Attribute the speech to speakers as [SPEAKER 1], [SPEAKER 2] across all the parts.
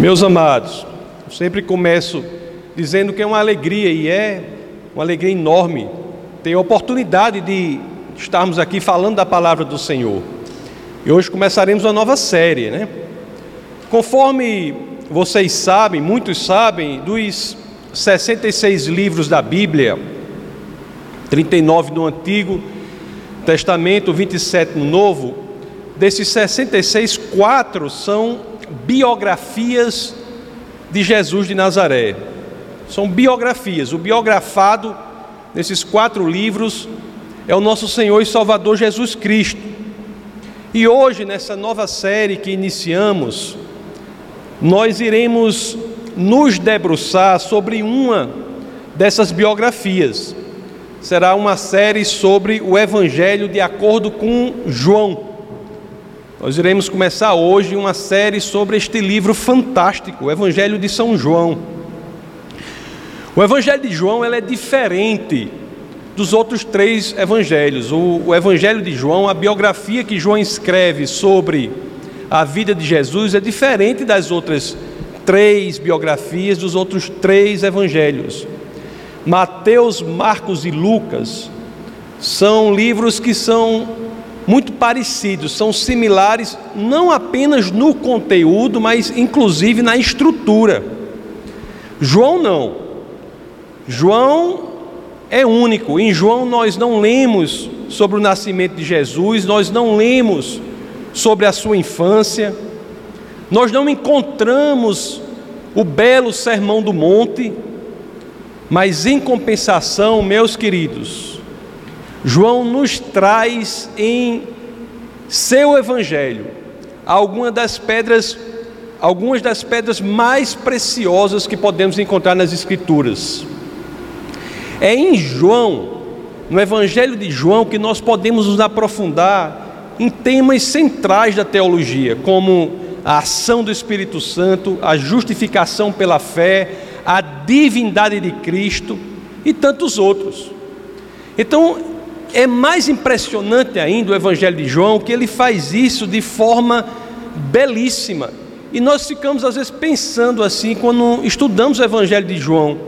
[SPEAKER 1] Meus amados, eu sempre começo dizendo que é uma alegria e é uma alegria enorme ter a oportunidade de estarmos aqui falando da palavra do Senhor. E hoje começaremos uma nova série, né? Conforme vocês sabem, muitos sabem, dos 66 livros da Bíblia, 39 no Antigo Testamento, 27 no Novo, desses 66, quatro são biografias de Jesus de Nazaré. São biografias. O biografado nesses quatro livros é o nosso Senhor e Salvador Jesus Cristo. E hoje, nessa nova série que iniciamos, nós iremos nos debruçar sobre uma dessas biografias. Será uma série sobre o Evangelho de acordo com João. Nós iremos começar hoje uma série sobre este livro fantástico, o Evangelho de São João. O Evangelho de João é diferente dos outros três evangelhos. O, o Evangelho de João, a biografia que João escreve sobre a vida de Jesus é diferente das outras três biografias dos outros três evangelhos. Mateus, Marcos e Lucas são livros que são muito parecidos, são similares não apenas no conteúdo, mas inclusive na estrutura. João não. João é único. Em João nós não lemos sobre o nascimento de Jesus, nós não lemos sobre a sua infância, nós não encontramos o belo sermão do monte, mas em compensação, meus queridos, João nos traz em seu evangelho algumas das pedras algumas das pedras mais preciosas que podemos encontrar nas escrituras. É em João, no evangelho de João que nós podemos nos aprofundar em temas centrais da teologia, como a ação do Espírito Santo, a justificação pela fé, a divindade de Cristo e tantos outros. Então, é mais impressionante ainda o Evangelho de João, que ele faz isso de forma belíssima. E nós ficamos às vezes pensando assim, quando estudamos o Evangelho de João,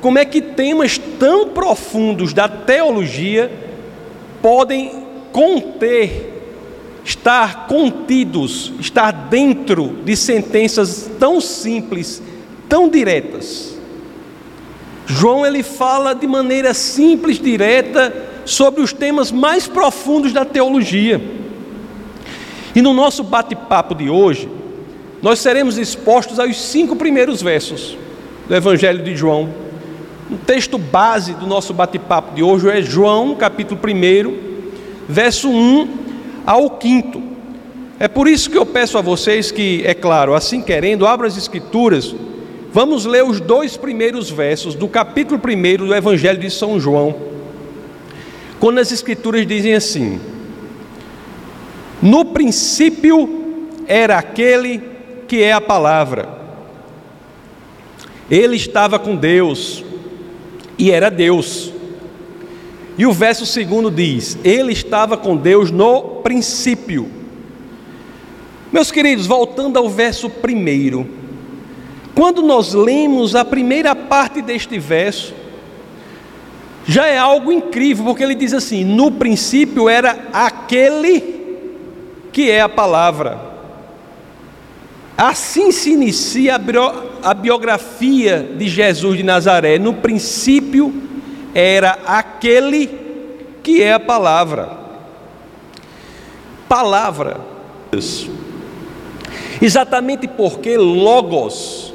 [SPEAKER 1] como é que temas tão profundos da teologia podem conter, estar contidos, estar dentro de sentenças tão simples, tão diretas. João ele fala de maneira simples, direta, sobre os temas mais profundos da teologia. E no nosso bate-papo de hoje, nós seremos expostos aos cinco primeiros versos do Evangelho de João. O texto base do nosso bate-papo de hoje é João, capítulo 1, verso 1 ao 5. É por isso que eu peço a vocês que, é claro, assim querendo, abram as Escrituras. Vamos ler os dois primeiros versos do capítulo 1 do Evangelho de São João. Quando as Escrituras dizem assim: No princípio era aquele que é a palavra, ele estava com Deus e era Deus. E o verso segundo diz: Ele estava com Deus no princípio. Meus queridos, voltando ao verso primeiro, quando nós lemos a primeira parte deste verso, já é algo incrível, porque ele diz assim: no princípio era aquele que é a palavra. Assim se inicia a biografia de Jesus de Nazaré. No princípio era aquele que é a palavra. Palavra. Exatamente porque Logos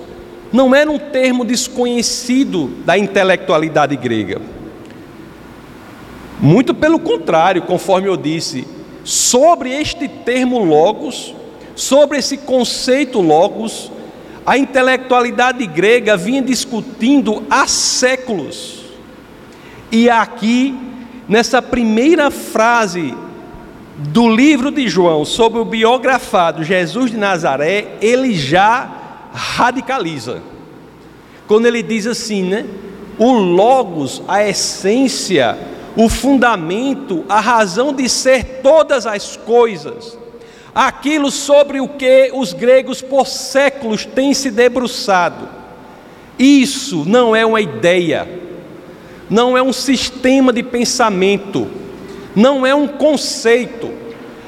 [SPEAKER 1] não era um termo desconhecido da intelectualidade grega. Muito pelo contrário, conforme eu disse, sobre este termo logos, sobre esse conceito logos, a intelectualidade grega vinha discutindo há séculos. E aqui, nessa primeira frase do livro de João sobre o biografado Jesus de Nazaré, ele já radicaliza. Quando ele diz assim, né? O logos, a essência, o fundamento, a razão de ser todas as coisas, aquilo sobre o que os gregos por séculos têm se debruçado. Isso não é uma ideia, não é um sistema de pensamento, não é um conceito.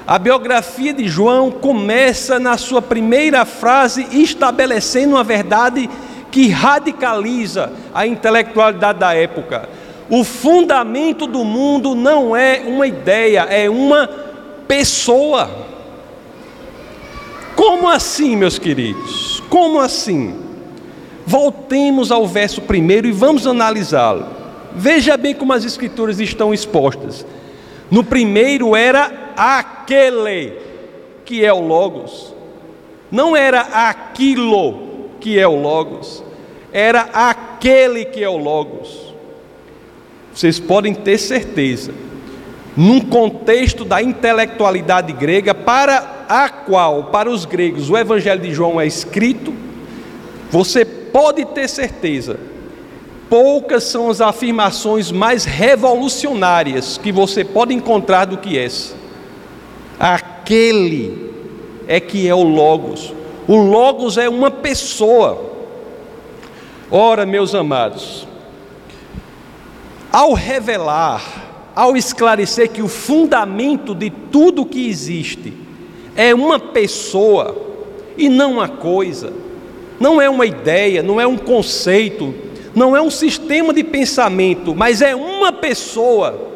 [SPEAKER 1] A biografia de João começa na sua primeira frase estabelecendo uma verdade que radicaliza a intelectualidade da época. O fundamento do mundo não é uma ideia, é uma pessoa. Como assim, meus queridos? Como assim? Voltemos ao verso primeiro e vamos analisá-lo. Veja bem como as escrituras estão expostas. No primeiro era aquele que é o Logos, não era aquilo que é o Logos, era aquele que é o Logos. Vocês podem ter certeza, num contexto da intelectualidade grega, para a qual, para os gregos, o Evangelho de João é escrito, você pode ter certeza poucas são as afirmações mais revolucionárias que você pode encontrar do que essa. Aquele é que é o Logos. O Logos é uma pessoa. Ora, meus amados, ao revelar, ao esclarecer que o fundamento de tudo que existe é uma pessoa e não uma coisa, não é uma ideia, não é um conceito, não é um sistema de pensamento, mas é uma pessoa.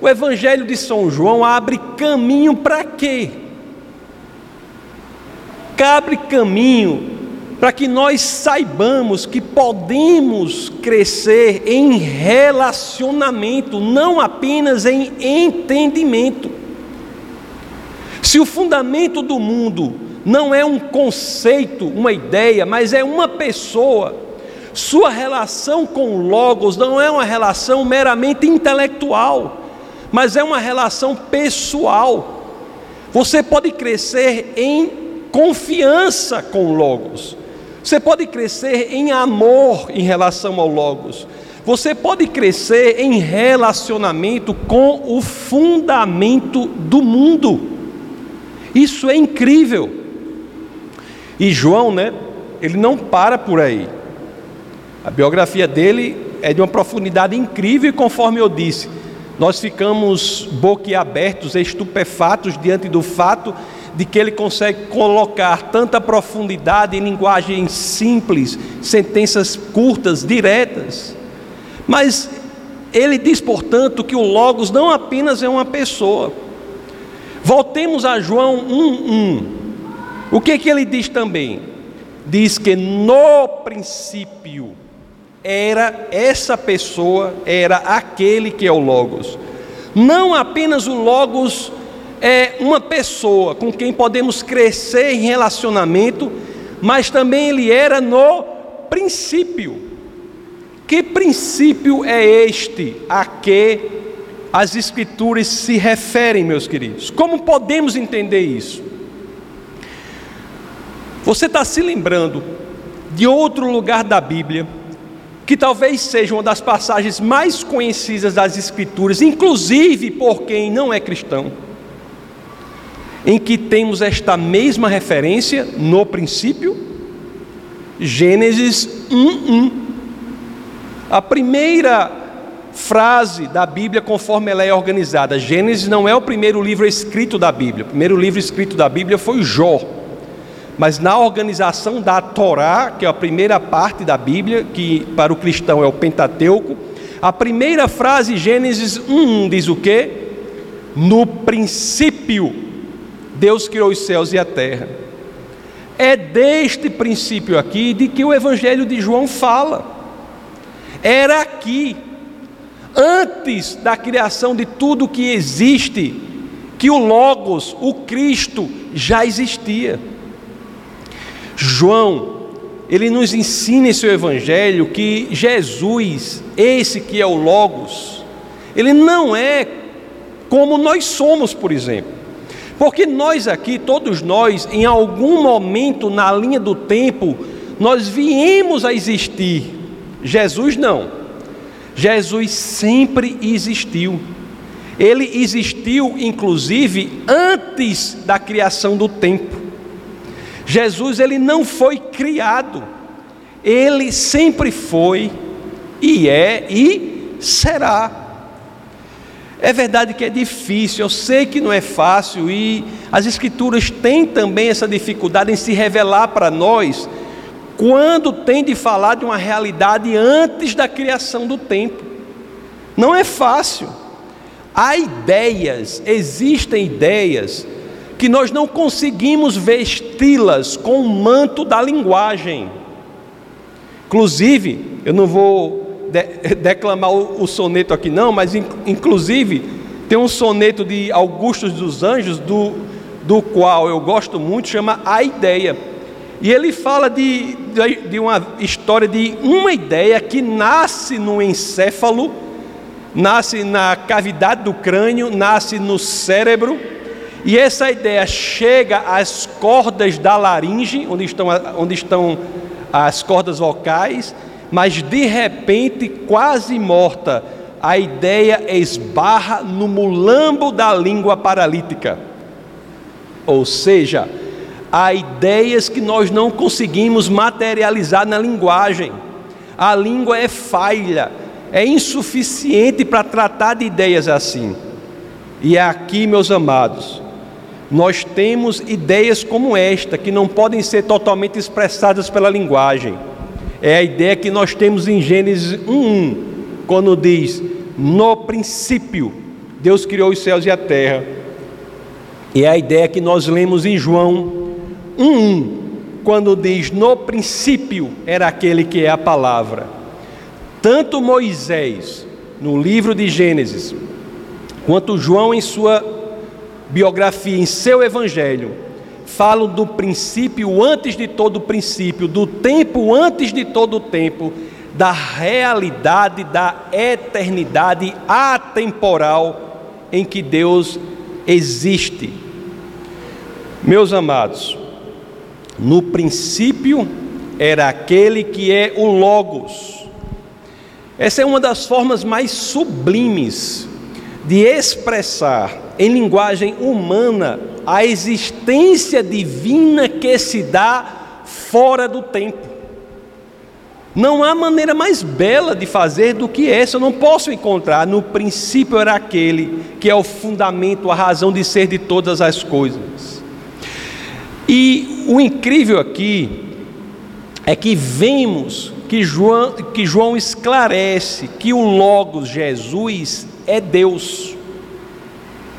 [SPEAKER 1] O Evangelho de São João abre caminho para quê? Abre caminho para que nós saibamos que podemos crescer em relacionamento, não apenas em entendimento. Se o fundamento do mundo não é um conceito, uma ideia, mas é uma pessoa, sua relação com o Logos não é uma relação meramente intelectual, mas é uma relação pessoal. Você pode crescer em confiança com o Logos, você pode crescer em amor em relação ao Logos, você pode crescer em relacionamento com o fundamento do mundo. Isso é incrível. E João, né? Ele não para por aí. A biografia dele é de uma profundidade incrível, e conforme eu disse, nós ficamos boquiabertos, estupefatos diante do fato de que ele consegue colocar tanta profundidade em linguagem simples, sentenças curtas, diretas. Mas ele diz, portanto, que o Logos não apenas é uma pessoa. Voltemos a João 1:1. O que que ele diz também? Diz que no princípio era essa pessoa, era aquele que é o Logos. Não apenas o Logos é uma pessoa com quem podemos crescer em relacionamento, mas também ele era no princípio. Que princípio é este a que as Escrituras se referem, meus queridos? Como podemos entender isso? Você está se lembrando de outro lugar da Bíblia que talvez seja uma das passagens mais conhecidas das Escrituras, inclusive por quem não é cristão, em que temos esta mesma referência no princípio, Gênesis 1:1. A primeira frase da Bíblia conforme ela é organizada. Gênesis não é o primeiro livro escrito da Bíblia. O primeiro livro escrito da Bíblia foi Jó. Mas na organização da Torá, que é a primeira parte da Bíblia, que para o cristão é o Pentateuco, a primeira frase, Gênesis 1, diz o quê? No princípio, Deus criou os céus e a terra. É deste princípio aqui de que o Evangelho de João fala. Era aqui, antes da criação de tudo que existe, que o Logos, o Cristo, já existia. João, ele nos ensina em seu evangelho que Jesus, esse que é o Logos, ele não é como nós somos, por exemplo. Porque nós aqui, todos nós, em algum momento na linha do tempo, nós viemos a existir. Jesus não. Jesus sempre existiu. Ele existiu, inclusive, antes da criação do tempo. Jesus ele não foi criado, ele sempre foi e é e será. É verdade que é difícil, eu sei que não é fácil e as Escrituras têm também essa dificuldade em se revelar para nós quando tem de falar de uma realidade antes da criação do tempo. Não é fácil. Há ideias, existem ideias que nós não conseguimos vesti-las com o manto da linguagem. Inclusive, eu não vou de declamar o, o, soneto aqui não, mas in, inclusive tem um soneto de Augusto dos Anjos, do, do qual eu gosto muito, chama A Ideia. E ele fala de, de, de uma história de uma ideia que nasce no encéfalo, nasce na cavidade do crânio, nasce no cérebro, e essa ideia chega às cordas da laringe, onde estão, onde estão as cordas vocais, mas de repente, quase morta, a ideia esbarra no mulambo da língua paralítica. Ou seja, há ideias que nós não conseguimos materializar na linguagem. A língua é falha, é insuficiente para tratar de ideias assim. E é aqui, meus amados, nós temos ideias como esta, que não podem ser totalmente expressadas pela linguagem. É a ideia que nós temos em Gênesis 1:1, quando diz: "No princípio Deus criou os céus e a terra". E é a ideia que nós lemos em João 1:1, quando diz: "No princípio era aquele que é a palavra". Tanto Moisés, no livro de Gênesis, quanto João em sua biografia, em seu evangelho, falam do princípio antes de todo princípio, do tempo antes de todo tempo, da realidade da eternidade atemporal em que Deus existe. Meus amados, no princípio era aquele que é o Logos. Essa é uma das formas mais sublimes de expressar em linguagem humana, a existência divina que se dá fora do tempo. Não há maneira mais bela de fazer do que essa, eu não posso encontrar. No princípio era aquele que é o fundamento, a razão de ser de todas as coisas. E o incrível aqui é que vemos que João, que João esclarece que o Logos, Jesus, é Deus.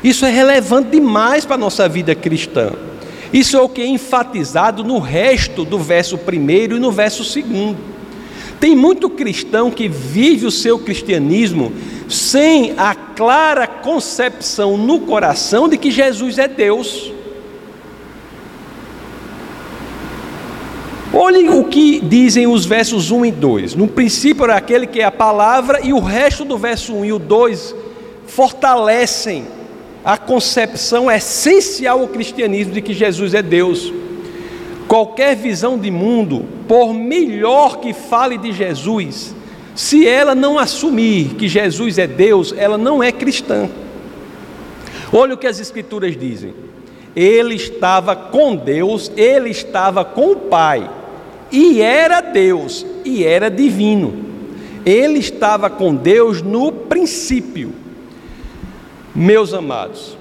[SPEAKER 1] Isso é relevante demais para a nossa vida cristã. Isso é o que é enfatizado no resto do verso primeiro e no verso segundo. Tem muito cristão que vive o seu cristianismo sem a clara concepção no coração de que Jesus é Deus. Olhem o que dizem os versos 1 e 2. No princípio era aquele que é a palavra, e o resto do verso 1 e o 2 fortalecem a concepção essencial ao cristianismo de que Jesus é Deus. Qualquer visão de mundo, por melhor que fale de Jesus, se ela não assumir que Jesus é Deus, ela não é cristã. Olha o que as Escrituras dizem. Ele estava com Deus, ele estava com o Pai, e era Deus, e era divino. Ele estava com Deus no princípio. Meus amados,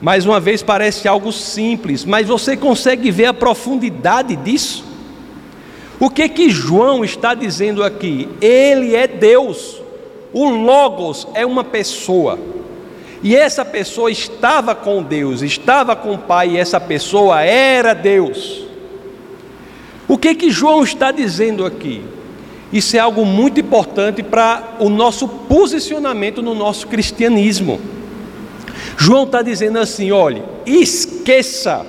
[SPEAKER 1] mais uma vez parece algo simples, mas você consegue ver a profundidade disso? O que que João está dizendo aqui? Ele é Deus. O Logos é uma pessoa. E essa pessoa estava com Deus, estava com o Pai, e essa pessoa era Deus. O que que João está dizendo aqui? Isso é algo muito importante para o nosso posicionamento no nosso cristianismo. João está dizendo assim: olhe, esqueça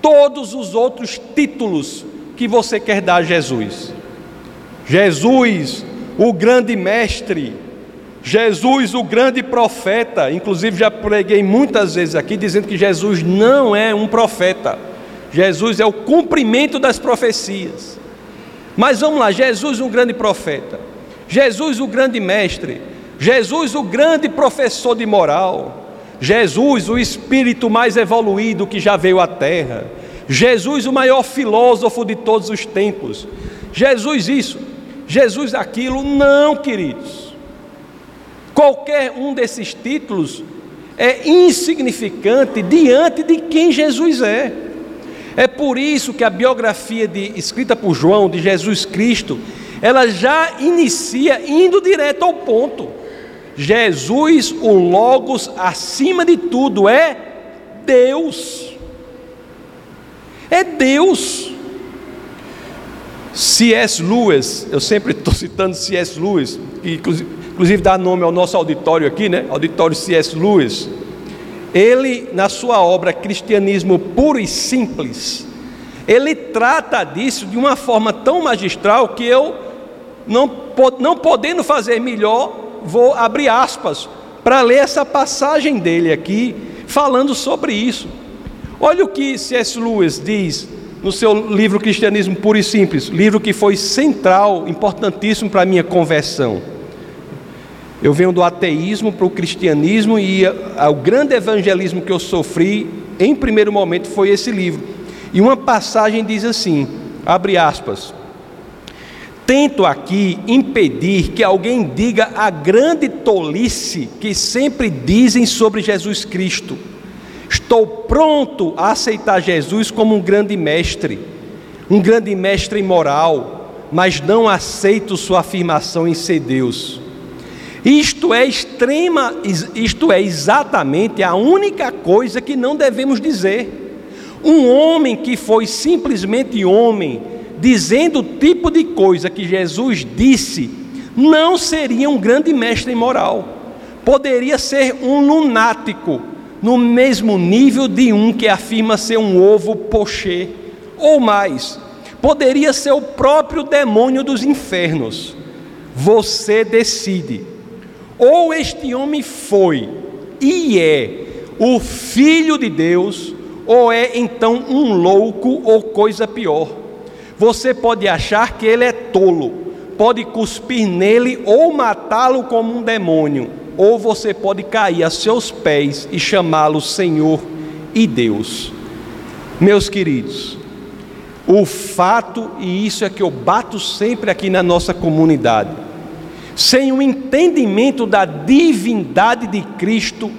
[SPEAKER 1] todos os outros títulos que você quer dar a Jesus. Jesus, o grande mestre, Jesus, o grande profeta. Inclusive, já preguei muitas vezes aqui dizendo que Jesus não é um profeta, Jesus é o cumprimento das profecias. Mas vamos lá, Jesus, um grande profeta, Jesus, o grande mestre, Jesus, o grande professor de moral, Jesus, o espírito mais evoluído que já veio à terra, Jesus, o maior filósofo de todos os tempos, Jesus, isso, Jesus, aquilo, não, queridos. Qualquer um desses títulos é insignificante diante de quem Jesus é. É por isso que a biografia de, escrita por João de Jesus Cristo, ela já inicia indo direto ao ponto. Jesus, o Logos, acima de tudo, é Deus. É Deus. C.S. Lewis, eu sempre estou citando C.S. Lewis, que inclusive dá nome ao nosso auditório aqui, né? Auditório C.S. Lewis. Ele, na sua obra Cristianismo Puro e Simples, ele trata disso de uma forma tão magistral que eu, não, não podendo fazer melhor, vou abrir aspas para ler essa passagem dele aqui, falando sobre isso. Olha o que C.S. Lewis diz no seu livro Cristianismo Puro e Simples, livro que foi central, importantíssimo para a minha conversão. Eu venho do ateísmo para o cristianismo e o grande evangelismo que eu sofri, em primeiro momento, foi esse livro. E uma passagem diz assim: abre aspas. Tento aqui impedir que alguém diga a grande tolice que sempre dizem sobre Jesus Cristo. Estou pronto a aceitar Jesus como um grande mestre, um grande mestre moral, mas não aceito sua afirmação em ser Deus. Isto é extrema, isto é exatamente a única coisa que não devemos dizer. Um homem que foi simplesmente homem, dizendo o tipo de coisa que Jesus disse, não seria um grande mestre moral. Poderia ser um lunático, no mesmo nível de um que afirma ser um ovo pochê, ou mais. Poderia ser o próprio demônio dos infernos. Você decide ou este homem foi e é o filho de Deus, ou é então um louco ou coisa pior. Você pode achar que ele é tolo, pode cuspir nele ou matá-lo como um demônio, ou você pode cair a seus pés e chamá-lo Senhor e Deus. Meus queridos, o fato, e isso é que eu bato sempre aqui na nossa comunidade, sem o entendimento da divindade de Cristo,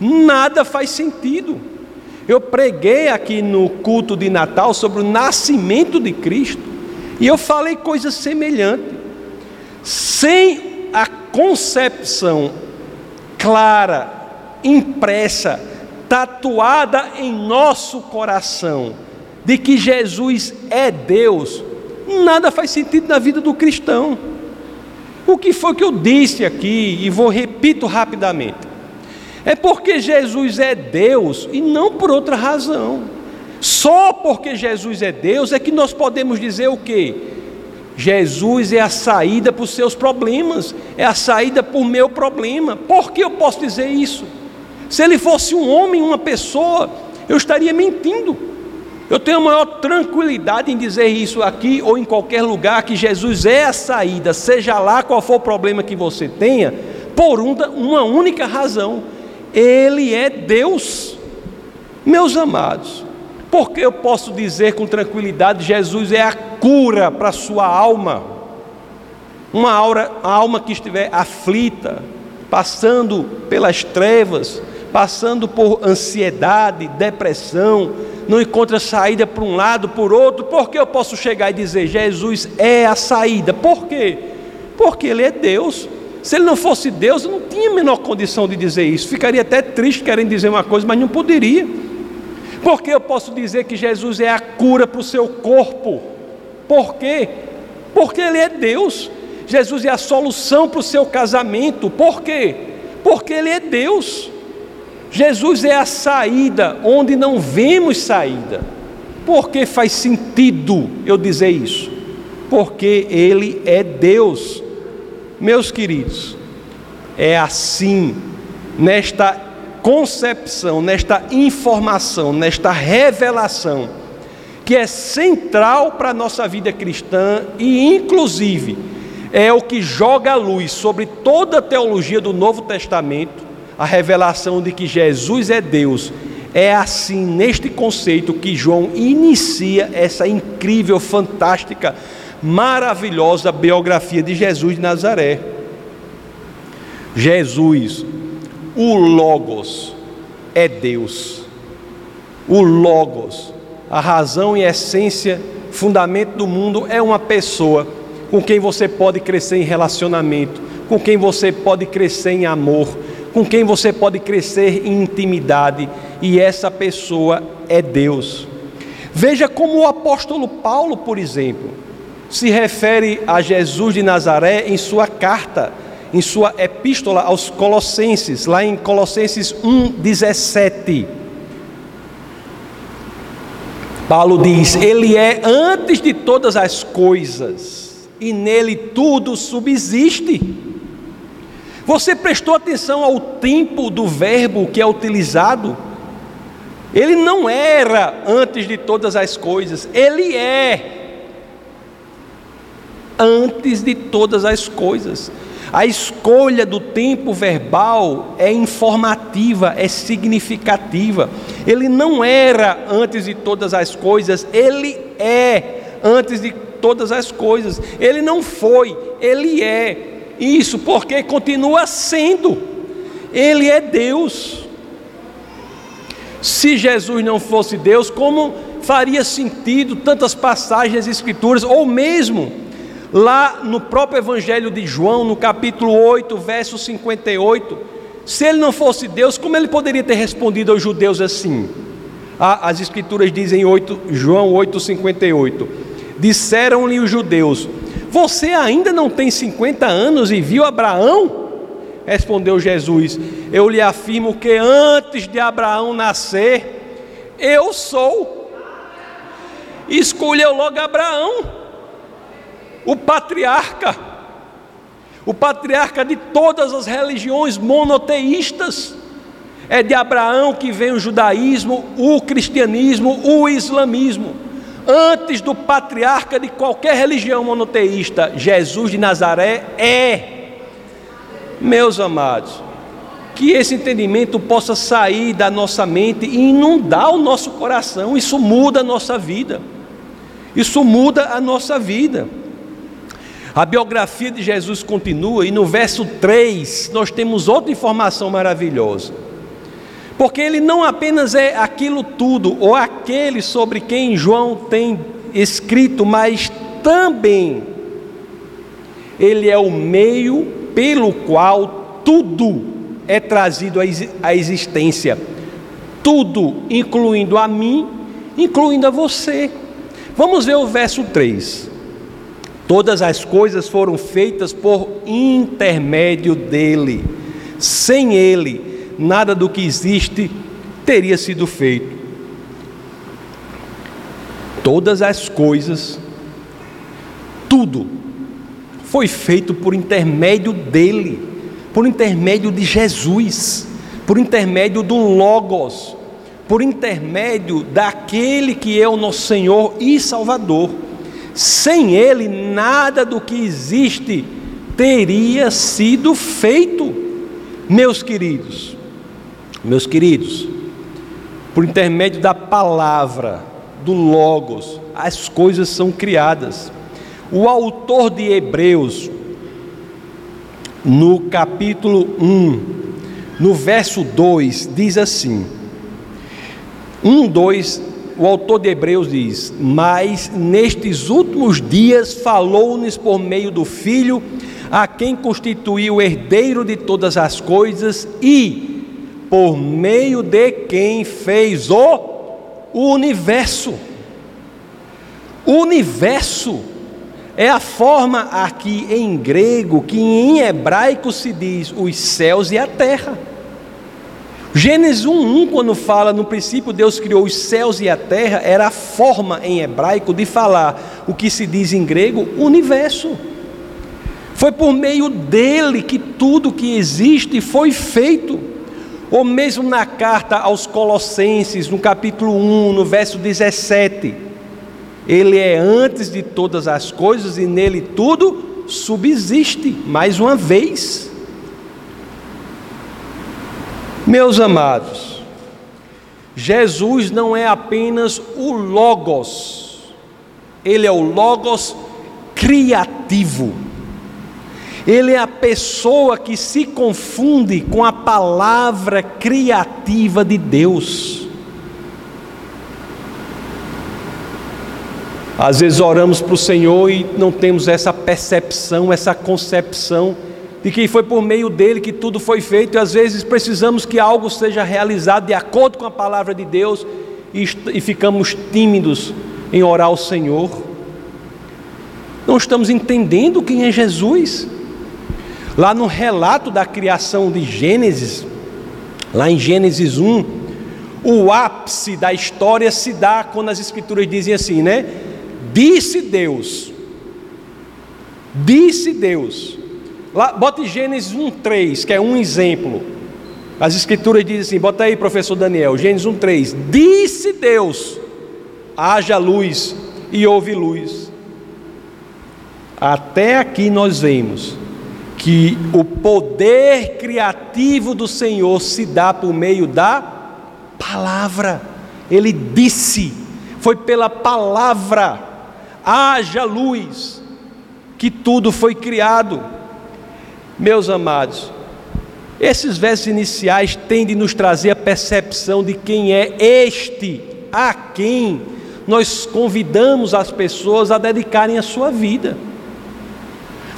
[SPEAKER 1] nada faz sentido. Eu preguei aqui no culto de Natal sobre o nascimento de Cristo e eu falei coisa semelhante. Sem a concepção clara, impressa, tatuada em nosso coração de que Jesus é Deus, nada faz sentido na vida do cristão. O que foi que eu disse aqui e vou repito rapidamente? É porque Jesus é Deus e não por outra razão. Só porque Jesus é Deus é que nós podemos dizer o quê? Jesus é a saída para os seus problemas, é a saída para o meu problema. Por que eu posso dizer isso? Se ele fosse um homem, uma pessoa, eu estaria mentindo. Eu tenho a maior tranquilidade em dizer isso aqui ou em qualquer lugar, que Jesus é a saída, seja lá qual for o problema que você tenha, por uma única razão: Ele é Deus. Meus amados, porque eu posso dizer com tranquilidade: Jesus é a cura para a sua alma, uma alma que estiver aflita, passando pelas trevas, passando por ansiedade, depressão, não encontra saída por um lado, por outro, por que eu posso chegar e dizer Jesus é a saída? Por quê? Porque Ele é Deus. Se Ele não fosse Deus, eu não tinha a menor condição de dizer isso. Ficaria até triste querendo dizer uma coisa, mas não poderia. Porque eu posso dizer que Jesus é a cura para o seu corpo? Por quê? Porque Ele é Deus. Jesus é a solução para o seu casamento. Por quê? Porque Ele é Deus. Jesus é a saída onde não vemos saída. Por que faz sentido eu dizer isso? Porque Ele é Deus. Meus queridos, é assim, nesta concepção, nesta informação, nesta revelação, que é central para a nossa vida cristã e, inclusive, é o que joga a luz sobre toda a teologia do Novo Testamento, a revelação de que Jesus é Deus. É assim, neste conceito, que João inicia essa incrível, fantástica, maravilhosa biografia de Jesus de Nazaré. Jesus, o Logos, é Deus. O Logos, a razão e essência, fundamento do mundo, é uma pessoa com quem você pode crescer em relacionamento, com quem você pode crescer em amor, com quem você pode crescer em intimidade, e essa pessoa é Deus. Veja como o apóstolo Paulo, por exemplo, se refere a Jesus de Nazaré em sua carta, em sua epístola aos Colossenses, lá em Colossenses 1:17. Paulo diz: Ele é antes de todas as coisas e nele tudo subsiste. Você prestou atenção ao tempo do verbo que é utilizado? Ele não era antes de todas as coisas, ele é antes de todas as coisas. A escolha do tempo verbal é informativa, é significativa. Ele não era antes de todas as coisas, ele é antes de todas as coisas. Ele não foi, ele é. Isso porque continua sendo. Ele é Deus. Se Jesus não fosse Deus, como faria sentido tantas passagens das Escrituras, ou mesmo lá no próprio Evangelho de João, no capítulo 8, verso 58, se ele não fosse Deus, como ele poderia ter respondido aos judeus assim? Ah, as Escrituras dizem 8, João 8, 58. Disseram-lhe os judeus: Você ainda não tem 50 anos e viu Abraão? Respondeu Jesus: Eu lhe afirmo que antes de Abraão nascer, eu sou. Escolheu logo Abraão, o patriarca, o patriarca de todas as religiões monoteístas. É de Abraão que vem o judaísmo, o cristianismo, o islamismo antes do patriarca de qualquer religião monoteísta, Jesus de Nazaré é. Meus amados, que esse entendimento possa sair da nossa mente e inundar o nosso coração, isso muda a nossa vida. Isso muda a nossa vida. A biografia de Jesus continua e no verso 3 nós temos outra informação maravilhosa. Porque ele não apenas é aquilo tudo, ou aquele sobre quem João tem escrito, mas também ele é o meio pelo qual tudo é trazido à existência. Tudo, incluindo a mim, incluindo a você. Vamos ver o verso 3. Todas as coisas foram feitas por intermédio dele. Sem ele, nada do que existe teria sido feito. Todas as coisas, tudo, foi feito por intermédio dele, por intermédio de Jesus, por intermédio do Logos, por intermédio daquele que é o nosso Senhor e Salvador. Sem ele, nada do que existe teria sido feito, meus queridos. Meus queridos, por intermédio da palavra, do Logos, as coisas são criadas. O autor de Hebreus, no capítulo 1, no verso 2, diz assim: 1, 2, o autor de Hebreus diz: Mas nestes últimos dias falou-nos por meio do Filho, a quem constituiu o herdeiro de todas as coisas e por meio de quem fez o universo. O universo é a forma aqui em grego que em hebraico se diz os céus e a terra. Gênesis 1:1 quando fala no princípio Deus criou os céus e a terra, era a forma em hebraico de falar o que se diz em grego universo. Foi por meio dele que tudo que existe foi feito ou mesmo na carta aos Colossenses, no capítulo 1, no verso 17, ele é antes de todas as coisas e nele tudo subsiste mais uma vez. Meus amados, Jesus não é apenas o Logos, ele é o Logos criativo. Ele é a pessoa que se confunde com a palavra criativa de Deus. Às vezes oramos para o Senhor e não temos essa percepção, essa concepção de que foi por meio dele que tudo foi feito, e às vezes precisamos que algo seja realizado de acordo com a palavra de Deus e, e ficamos tímidos em orar ao Senhor. Não estamos entendendo quem é Jesus. Lá no relato da criação de Gênesis, lá em Gênesis 1, o ápice da história se dá quando as escrituras dizem assim, né? Disse Deus. Disse Deus. Lá, bote Gênesis 1:3, que é um exemplo. As escrituras dizem assim, bota aí, professor Daniel, Gênesis 1:3. Disse Deus: haja luz e houve luz. Até aqui nós vemos que o poder criativo do Senhor se dá por meio da palavra. Ele disse, foi pela palavra haja luz, que tudo foi criado. Meus amados, esses versos iniciais têm de nos trazer a percepção de quem é este, a quem nós convidamos as pessoas a dedicarem a sua vida.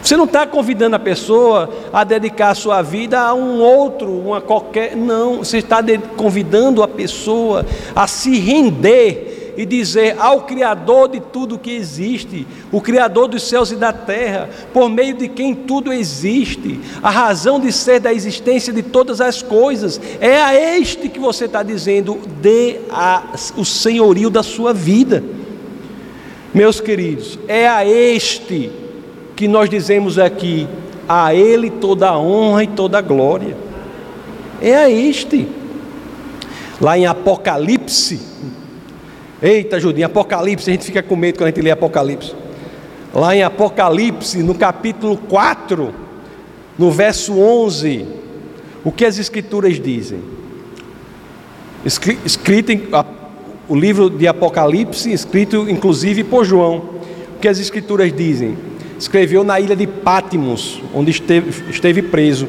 [SPEAKER 1] Você não está convidando a pessoa a dedicar a sua vida a um outro, uma qualquer. Não, você está convidando a pessoa a se render e dizer ao Criador de tudo que existe, o Criador dos céus e da terra, por meio de quem tudo existe, a razão de ser da existência de todas as coisas, é a este que você está dizendo, dê a, o senhorio da sua vida. Meus queridos, é a este que nós dizemos aqui, a Ele toda a honra e toda a glória. É a este. Lá em Apocalipse, Eita, Judinho, Apocalipse, a gente fica com medo quando a gente lê Apocalipse. Lá em Apocalipse, no capítulo 4, no verso 11, o que as Escrituras dizem? Escrito em, o livro de Apocalipse, escrito inclusive por João. O que as Escrituras dizem? Escreveu na ilha de Pátimos, onde esteve, esteve preso.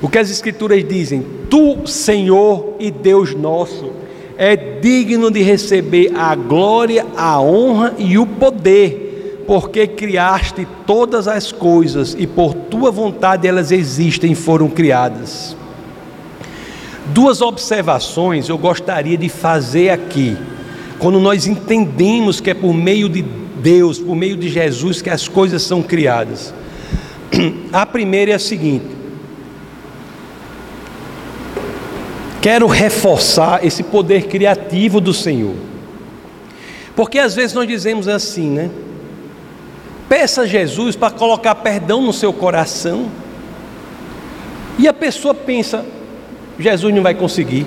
[SPEAKER 1] O que as Escrituras dizem? Tu, Senhor e Deus nosso, é digno de receber a glória, a honra e o poder, porque criaste todas as coisas e por tua vontade elas existem e foram criadas. Duas observações eu gostaria de fazer aqui, quando nós entendemos que é por meio de Deus, por meio de Jesus, que as coisas são criadas. A primeira é a seguinte: Quero reforçar esse poder criativo do Senhor. Porque às vezes nós dizemos assim, né? Peça a Jesus para colocar perdão no seu coração. E a pessoa pensa: Jesus não vai conseguir.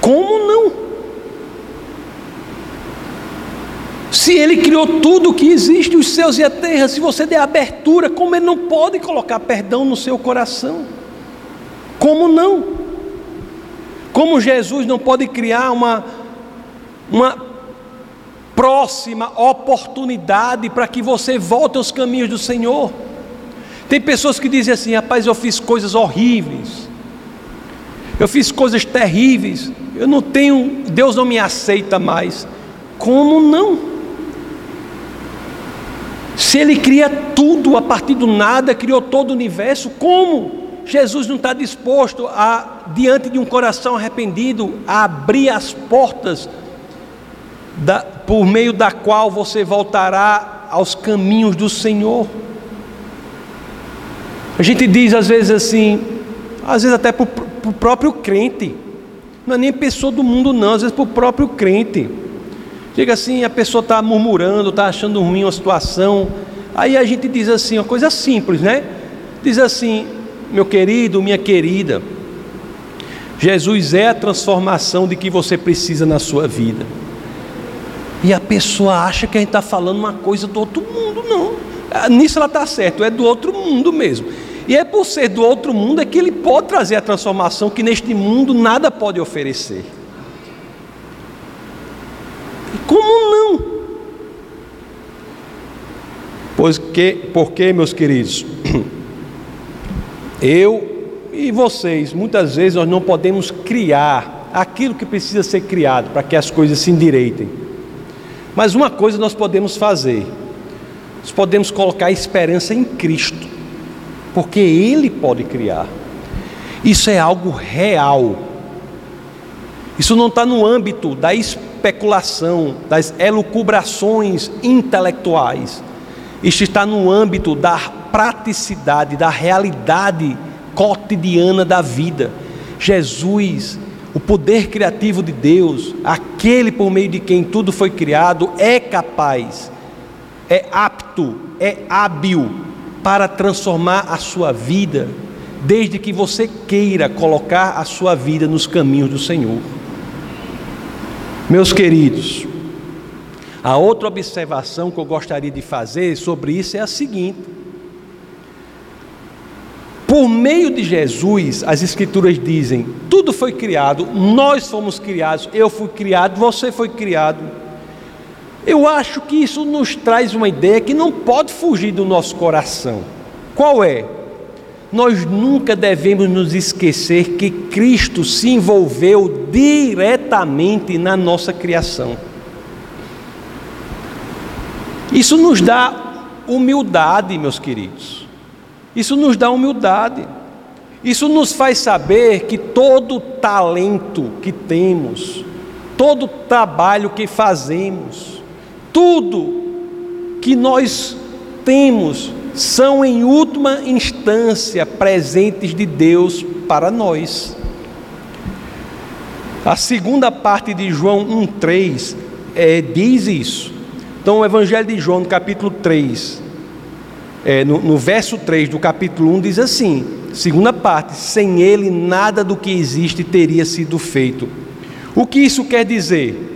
[SPEAKER 1] Como não? Se ele criou tudo o que existe, os céus e a terra, se você der abertura, como ele não pode colocar perdão no seu coração? Como não? Como Jesus não pode criar uma, uma próxima oportunidade para que você volte aos caminhos do Senhor. Tem pessoas que dizem assim: rapaz, eu fiz coisas horríveis, eu fiz coisas terríveis, eu não tenho, Deus não me aceita mais. Como não? Se Ele cria tudo a partir do nada, criou todo o universo, como? Jesus não está disposto a, diante de um coração arrependido, a abrir as portas da, por meio da qual você voltará aos caminhos do Senhor. A gente diz às vezes assim, às vezes até para o próprio crente, não é nem pessoa do mundo, não, às vezes para o próprio crente. Chega assim, a pessoa está murmurando, está achando ruim uma situação. Aí a gente diz assim, uma coisa simples, né? Diz assim: meu querido, minha querida, Jesus é a transformação de que você precisa na sua vida. E a pessoa acha que a gente está falando uma coisa do outro mundo, não. Ah, nisso ela está certa, é do outro mundo mesmo. E é por ser do outro mundo é que ele pode trazer a transformação que neste mundo nada pode oferecer. Como não? Pois que, porque, meus queridos, eu e vocês, muitas vezes nós não podemos criar aquilo que precisa ser criado para que as coisas se endireitem. Mas uma coisa nós podemos fazer: nós podemos colocar esperança em Cristo, porque Ele pode criar. Isso é algo real. Isso não está no âmbito da especulação, das elucubrações intelectuais. Isso está no âmbito da praticidade, da realidade cotidiana da vida. Jesus, o poder criativo de Deus, aquele por meio de quem tudo foi criado, é capaz, é apto, é hábil para transformar a sua vida, desde que você queira colocar a sua vida nos caminhos do Senhor. Meus queridos, a outra observação que eu gostaria de fazer sobre isso é a seguinte: por meio de Jesus, as Escrituras dizem: tudo foi criado, nós fomos criados, eu fui criado, você foi criado. Eu acho que isso nos traz uma ideia que não pode fugir do nosso coração. Qual é? Nós nunca devemos nos esquecer que Cristo se envolveu diretamente na nossa criação. Isso nos dá humildade, meus queridos. Isso nos dá humildade. Isso nos faz saber que todo talento que temos, todo trabalho que fazemos, tudo que nós temos são em última instância presentes de Deus para nós. A segunda parte de João 1,3 é, diz isso. Então, o Evangelho de João, no capítulo 3, é, no, no verso 3 do capítulo 1, diz assim: segunda parte, sem ele nada do que existe teria sido feito. O que isso quer dizer?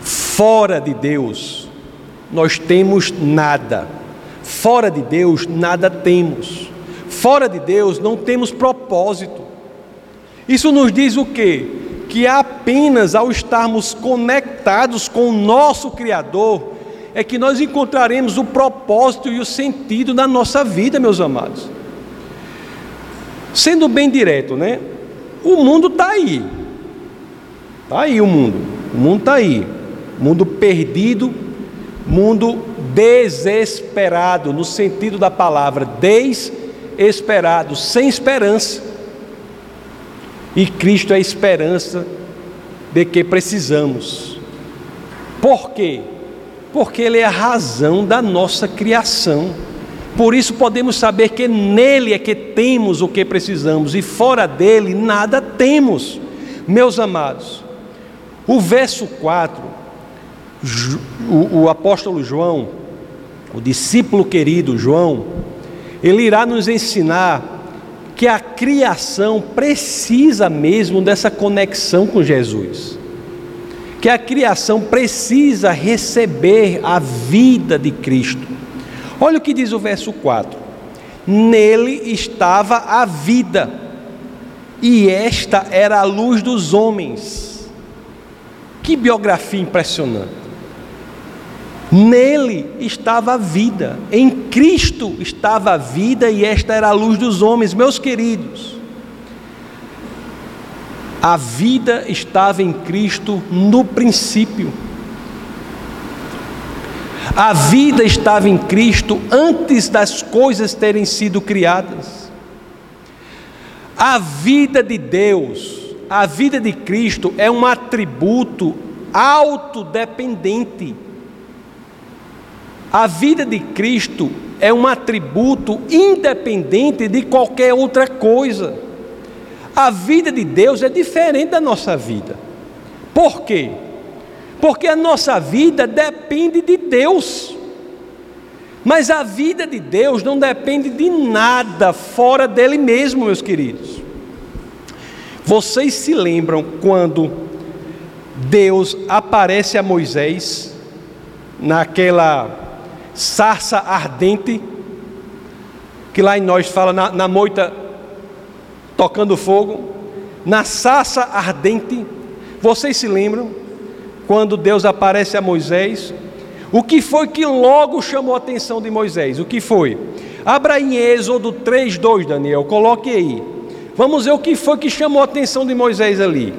[SPEAKER 1] Fora de Deus, nós temos nada. Fora de Deus, nada temos. Fora de Deus, não temos propósito. Isso nos diz o quê? Que apenas ao estarmos conectados com o nosso Criador, é que nós encontraremos o propósito e o sentido na nossa vida, meus amados. Sendo bem direto, né? O mundo está aí. Está aí o mundo. O mundo está aí. Mundo perdido, mundo desesperado, no sentido da palavra, desesperado, sem esperança. E Cristo é a esperança de que precisamos. Por quê? Porque Ele é a razão da nossa criação. Por isso podemos saber que nele é que temos o que precisamos e fora dele nada temos. Meus amados, o verso 4, o, o apóstolo João, o discípulo querido João, ele irá nos ensinar que a criação precisa mesmo dessa conexão com Jesus. Que a criação precisa receber a vida de Cristo. Olha o que diz o verso 4: Nele estava a vida, e esta era a luz dos homens. Que biografia impressionante. Nele estava a vida, em Cristo estava a vida, e esta era a luz dos homens, meus queridos. A vida estava em Cristo no princípio. A vida estava em Cristo antes das coisas terem sido criadas. A vida de Deus, a vida de Cristo é um atributo autodependente. A vida de Cristo é um atributo independente de qualquer outra coisa. A vida de Deus é diferente da nossa vida. Por quê? porque a nossa vida depende de Deus. Mas a vida de Deus não depende de nada fora dele mesmo, meus queridos. Vocês se lembram quando Deus aparece a Moisés naquela sarça ardente, que lá em nós fala na, na moita tocando fogo, na sarça ardente. Vocês se lembram quando Deus aparece a Moisés? O que foi que logo chamou a atenção de Moisés? O que foi? Abra em Êxodo 3:2, Daniel, coloque aí. Vamos ver o que foi que chamou a atenção de Moisés ali.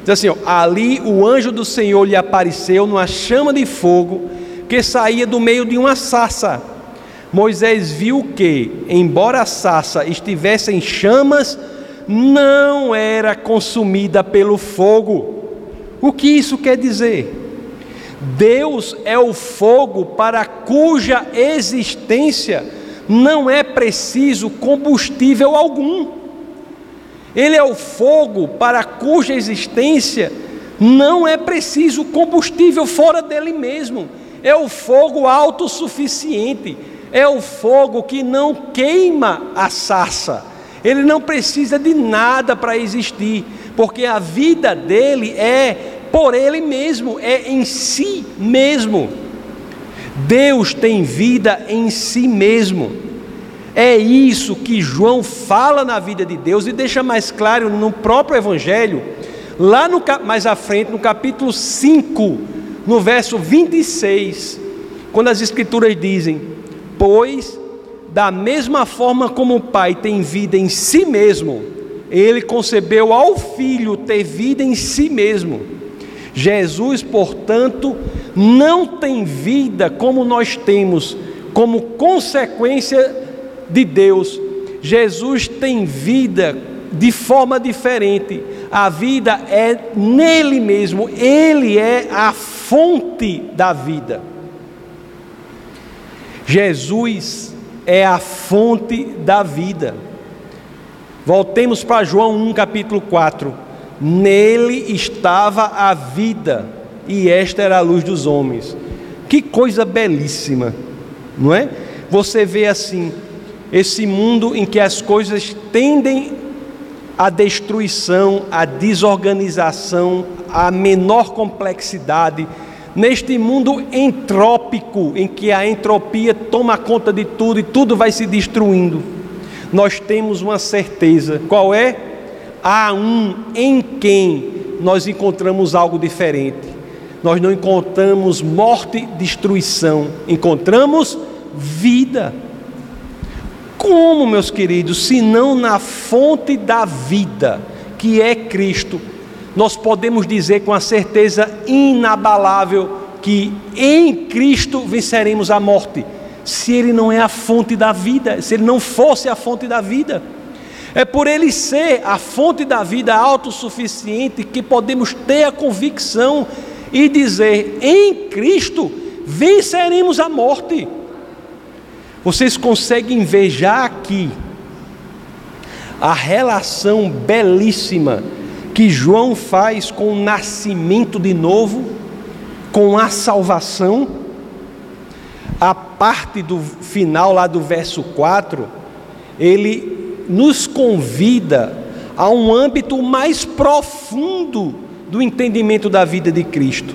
[SPEAKER 1] Diz assim: ó, ali o anjo do Senhor lhe apareceu numa chama de fogo que saía do meio de uma sarça. Moisés viu que, embora a sarça estivesse em chamas, não era consumida pelo fogo. O que isso quer dizer? Deus é o fogo para cuja existência não é preciso combustível algum. Ele é o fogo para cuja existência não é preciso combustível fora dele mesmo. É o fogo autossuficiente. É o fogo que não queima a sarça. Ele não precisa de nada para existir, porque a vida dele é por ele mesmo, é em si mesmo. Deus tem vida em si mesmo. É isso que João fala na vida de Deus e deixa mais claro no próprio Evangelho, lá no, mais à frente, no capítulo 5, no verso 26, quando as Escrituras dizem: Pois, da mesma forma como o Pai tem vida em si mesmo, ele concebeu ao Filho ter vida em si mesmo Jesus, portanto, não tem vida como nós temos, como consequência de Deus. Jesus tem vida de forma diferente. A vida é nele mesmo, ele é a fonte da vida. Jesus é a fonte da vida. Voltemos para João 1, capítulo 4. Nele estava a vida, e esta era a luz dos homens. Que coisa belíssima, não é? Você vê assim, esse mundo em que as coisas tendem à destruição, à desorganização, à menor complexidade, neste mundo entrópico, em que a entropia toma conta de tudo e tudo vai se destruindo, nós temos uma certeza: qual é? há um em quem nós encontramos algo diferente. Nós não encontramos morte destruição, encontramos vida. Como, meus queridos, se não na fonte da vida, que é Cristo, nós podemos dizer com a certeza inabalável que em Cristo venceremos a morte, se Ele não é a fonte da vida, se Ele não fosse a fonte da vida. É por ele ser a fonte da vida autossuficiente que podemos ter a convicção e dizer: em Cristo venceremos a morte. Vocês conseguem ver já aqui a relação belíssima que João faz com o nascimento de novo, com a salvação. A parte do final lá do verso 4, ele nos convida a um âmbito mais profundo do entendimento da vida de Cristo.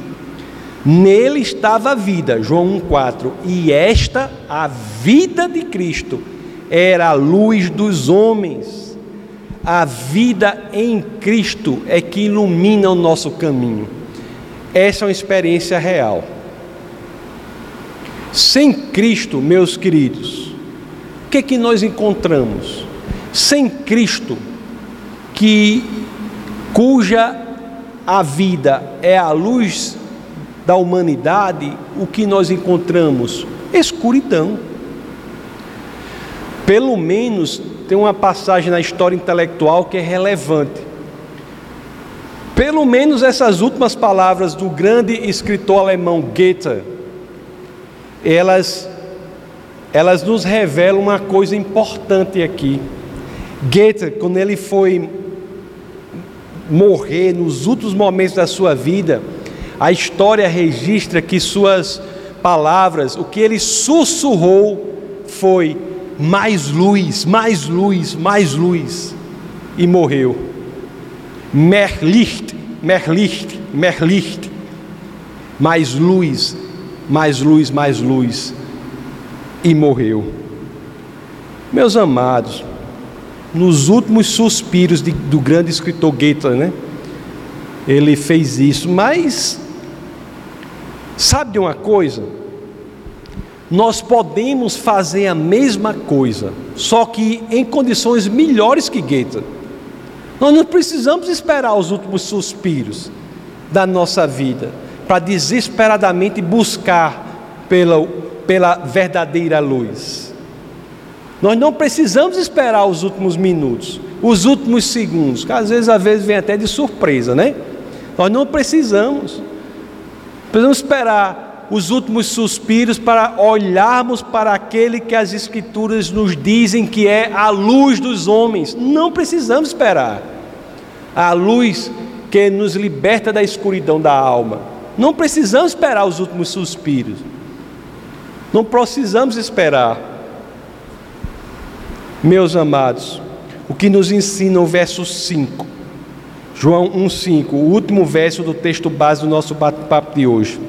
[SPEAKER 1] Nele estava a vida, João 1,4, e esta, a vida de Cristo, era a luz dos homens. A vida em Cristo é que ilumina o nosso caminho. Essa é uma experiência real. Sem Cristo, meus queridos, o que é que nós encontramos? Sem Cristo, que cuja a vida é a luz da humanidade, o que nós encontramos? Escuridão. Pelo menos tem uma passagem na história intelectual que é relevante. Pelo menos essas últimas palavras do grande escritor alemão Goethe, elas, elas nos revelam uma coisa importante aqui. Goethe, quando ele foi morrer nos últimos momentos da sua vida, a história registra que suas palavras, o que ele sussurrou foi mais luz, mais luz, mais luz e morreu. Merlicht, Merlicht, Merlicht. Mais luz, mais luz, mais luz. e morreu. Meus amados, nos últimos suspiros de, do grande escritor Goethe, né? Ele fez isso, mas sabe de uma coisa? Nós podemos fazer a mesma coisa, só que em condições melhores que Goethe. Nós não precisamos esperar os últimos suspiros da nossa vida para desesperadamente buscar pela, pela verdadeira luz. Nós não precisamos esperar os últimos minutos, os últimos segundos, que às vezes, às vezes vem até de surpresa, né? Nós não precisamos. Precisamos esperar os últimos suspiros para olharmos para aquele que as Escrituras nos dizem que é a luz dos homens. Não precisamos esperar. A luz que nos liberta da escuridão da alma. Não precisamos esperar os últimos suspiros. Não precisamos esperar. Meus amados, o que nos ensina o verso 5, João 1,5, o último verso do texto base do nosso bate-papo de hoje.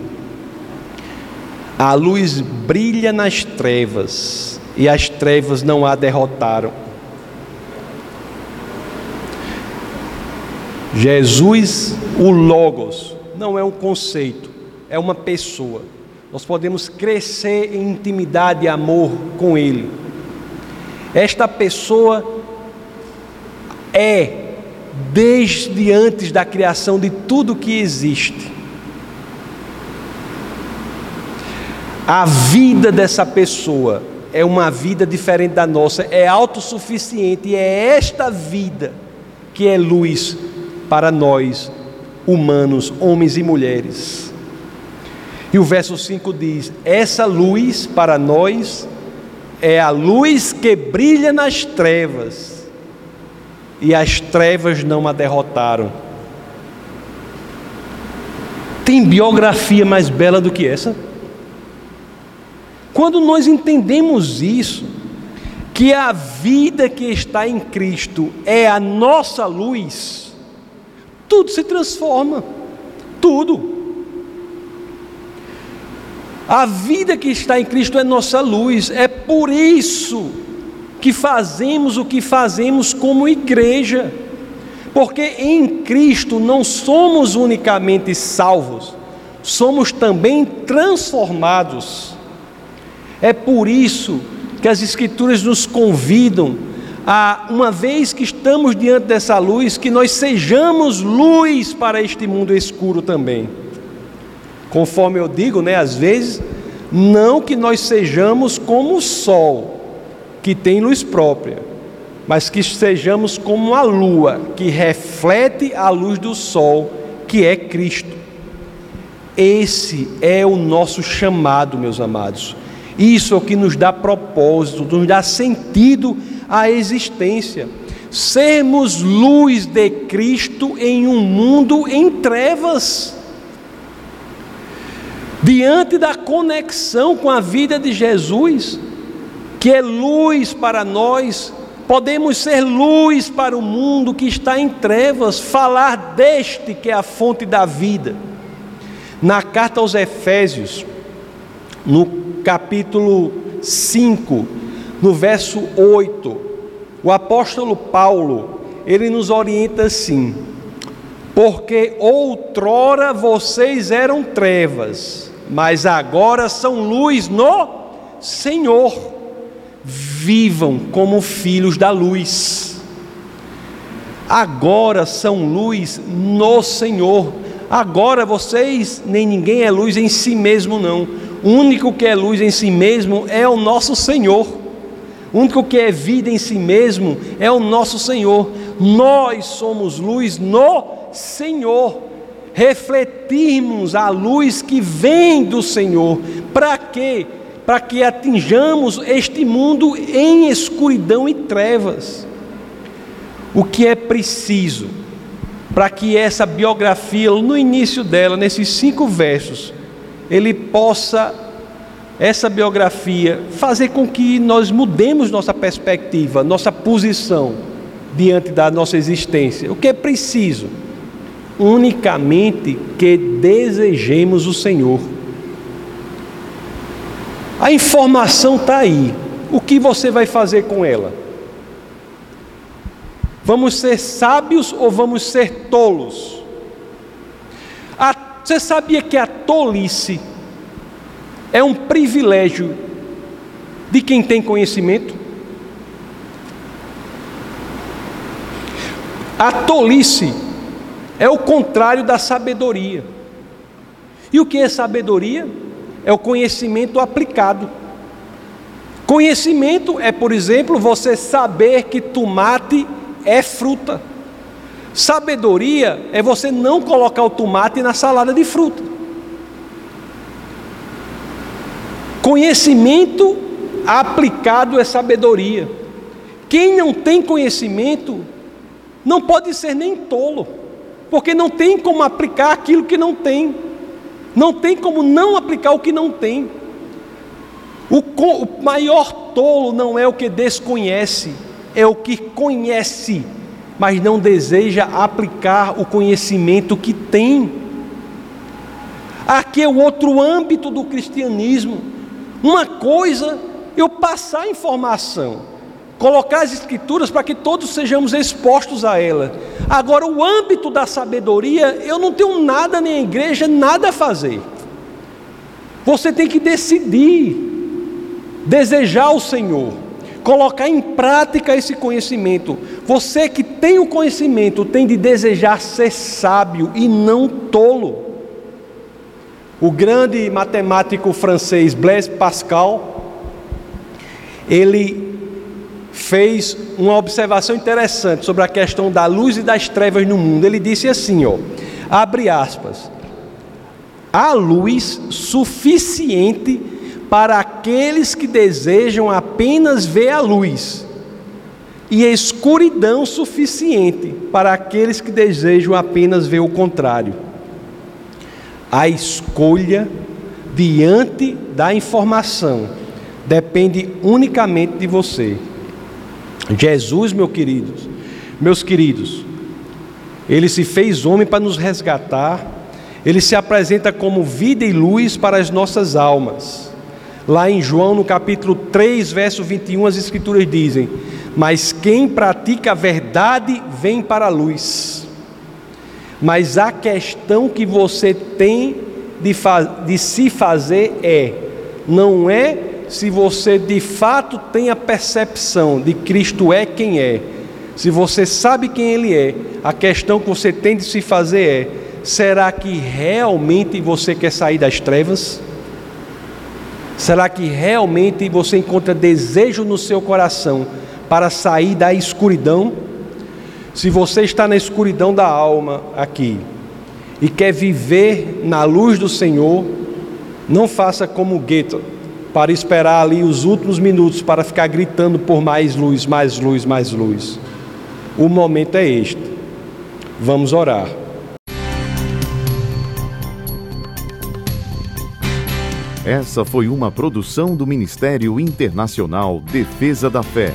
[SPEAKER 1] A luz brilha nas trevas, e as trevas não a derrotaram. Jesus, o Logos, não é um conceito, é uma pessoa. Nós podemos crescer em intimidade e amor com Ele. Esta pessoa é, desde antes da criação de tudo que existe. A vida dessa pessoa é uma vida diferente da nossa, é autossuficiente e é esta vida que é luz para nós, humanos, homens e mulheres. E o verso 5 diz: Essa luz para nós é a luz que brilha nas trevas, e as trevas não a derrotaram. Tem biografia mais bela do que essa? Quando nós entendemos isso, que a vida que está em Cristo é a nossa luz, tudo se transforma, tudo. A vida que está em Cristo é nossa luz, é por isso que fazemos o que fazemos como igreja, porque em Cristo não somos unicamente salvos, somos também transformados. É por isso que as Escrituras nos convidam a, uma vez que estamos diante dessa luz, que nós sejamos luz para este mundo escuro também. Conforme eu digo, né, às vezes, não que nós sejamos como o sol, que tem luz própria, mas que sejamos como a lua, que reflete a luz do sol, que é Cristo. Esse é o nosso chamado, meus amados. Isso é o que nos dá propósito, nos dá sentido à existência. Sermos luz de Cristo em um mundo em trevas diante da conexão com a vida de Jesus, que é luz para nós, podemos ser luz para o mundo que está em trevas, falar deste que é a fonte da vida. Na carta aos Efésios, no capítulo 5, no verso 8, o apóstolo Paulo, ele nos orienta assim: porque outrora vocês eram trevas, mas agora são luz no Senhor. Vivam como filhos da luz. Agora são luz no Senhor. Agora vocês, nem ninguém é luz em si mesmo, não. O único que é luz em si mesmo é o nosso Senhor. O único que é vida em si mesmo é o nosso Senhor. Nós somos luz no Senhor refletirmos a luz que vem do Senhor. Para quê? Para que atinjamos este mundo em escuridão e trevas. O que é preciso para que essa biografia, no início dela, nesses cinco versos, ele possa, essa biografia, fazer com que nós mudemos nossa perspectiva, nossa posição diante da nossa existência. O que é preciso? unicamente que desejemos o Senhor. A informação está aí. O que você vai fazer com ela? Vamos ser sábios ou vamos ser tolos? Você sabia que a tolice é um privilégio de quem tem conhecimento? A tolice é o contrário da sabedoria. E o que é sabedoria? É o conhecimento aplicado. Conhecimento é, por exemplo, você saber que tomate é fruta. Sabedoria é você não colocar o tomate na salada de fruta. Conhecimento aplicado é sabedoria. Quem não tem conhecimento não pode ser nem tolo, porque não tem como aplicar aquilo que não tem, não tem como não aplicar o que não tem. O, o maior tolo não é o que desconhece, é o que conhece, mas não deseja aplicar o conhecimento que tem. Aqui é o outro âmbito do cristianismo. Uma coisa eu passar informação, colocar as escrituras para que todos sejamos expostos a ela. Agora, o âmbito da sabedoria, eu não tenho nada nem a igreja, nada a fazer. Você tem que decidir, desejar o Senhor, colocar em prática esse conhecimento. Você que tem o conhecimento tem de desejar ser sábio e não tolo. O grande matemático francês Blaise Pascal, ele fez uma observação interessante sobre a questão da luz e das trevas no mundo. Ele disse assim, ó, abre aspas: há luz suficiente para aqueles que desejam apenas ver a luz, e escuridão suficiente para aqueles que desejam apenas ver o contrário. A escolha diante da informação depende unicamente de você. Jesus, meus queridos, meus queridos, ele se fez homem para nos resgatar, ele se apresenta como vida e luz para as nossas almas. Lá em João, no capítulo 3, verso 21, as Escrituras dizem: Mas quem pratica a verdade vem para a luz. Mas a questão que você tem de, de se fazer é: não é se você de fato tem a percepção de Cristo é quem é, se você sabe quem Ele é, a questão que você tem de se fazer é: será que realmente você quer sair das trevas? Será que realmente você encontra desejo no seu coração para sair da escuridão? Se você está na escuridão da alma aqui e quer viver na luz do Senhor, não faça como Gueto, para esperar ali os últimos minutos para ficar gritando por mais luz, mais luz, mais luz. O momento é este. Vamos orar.
[SPEAKER 2] Essa foi uma produção do Ministério Internacional Defesa da Fé,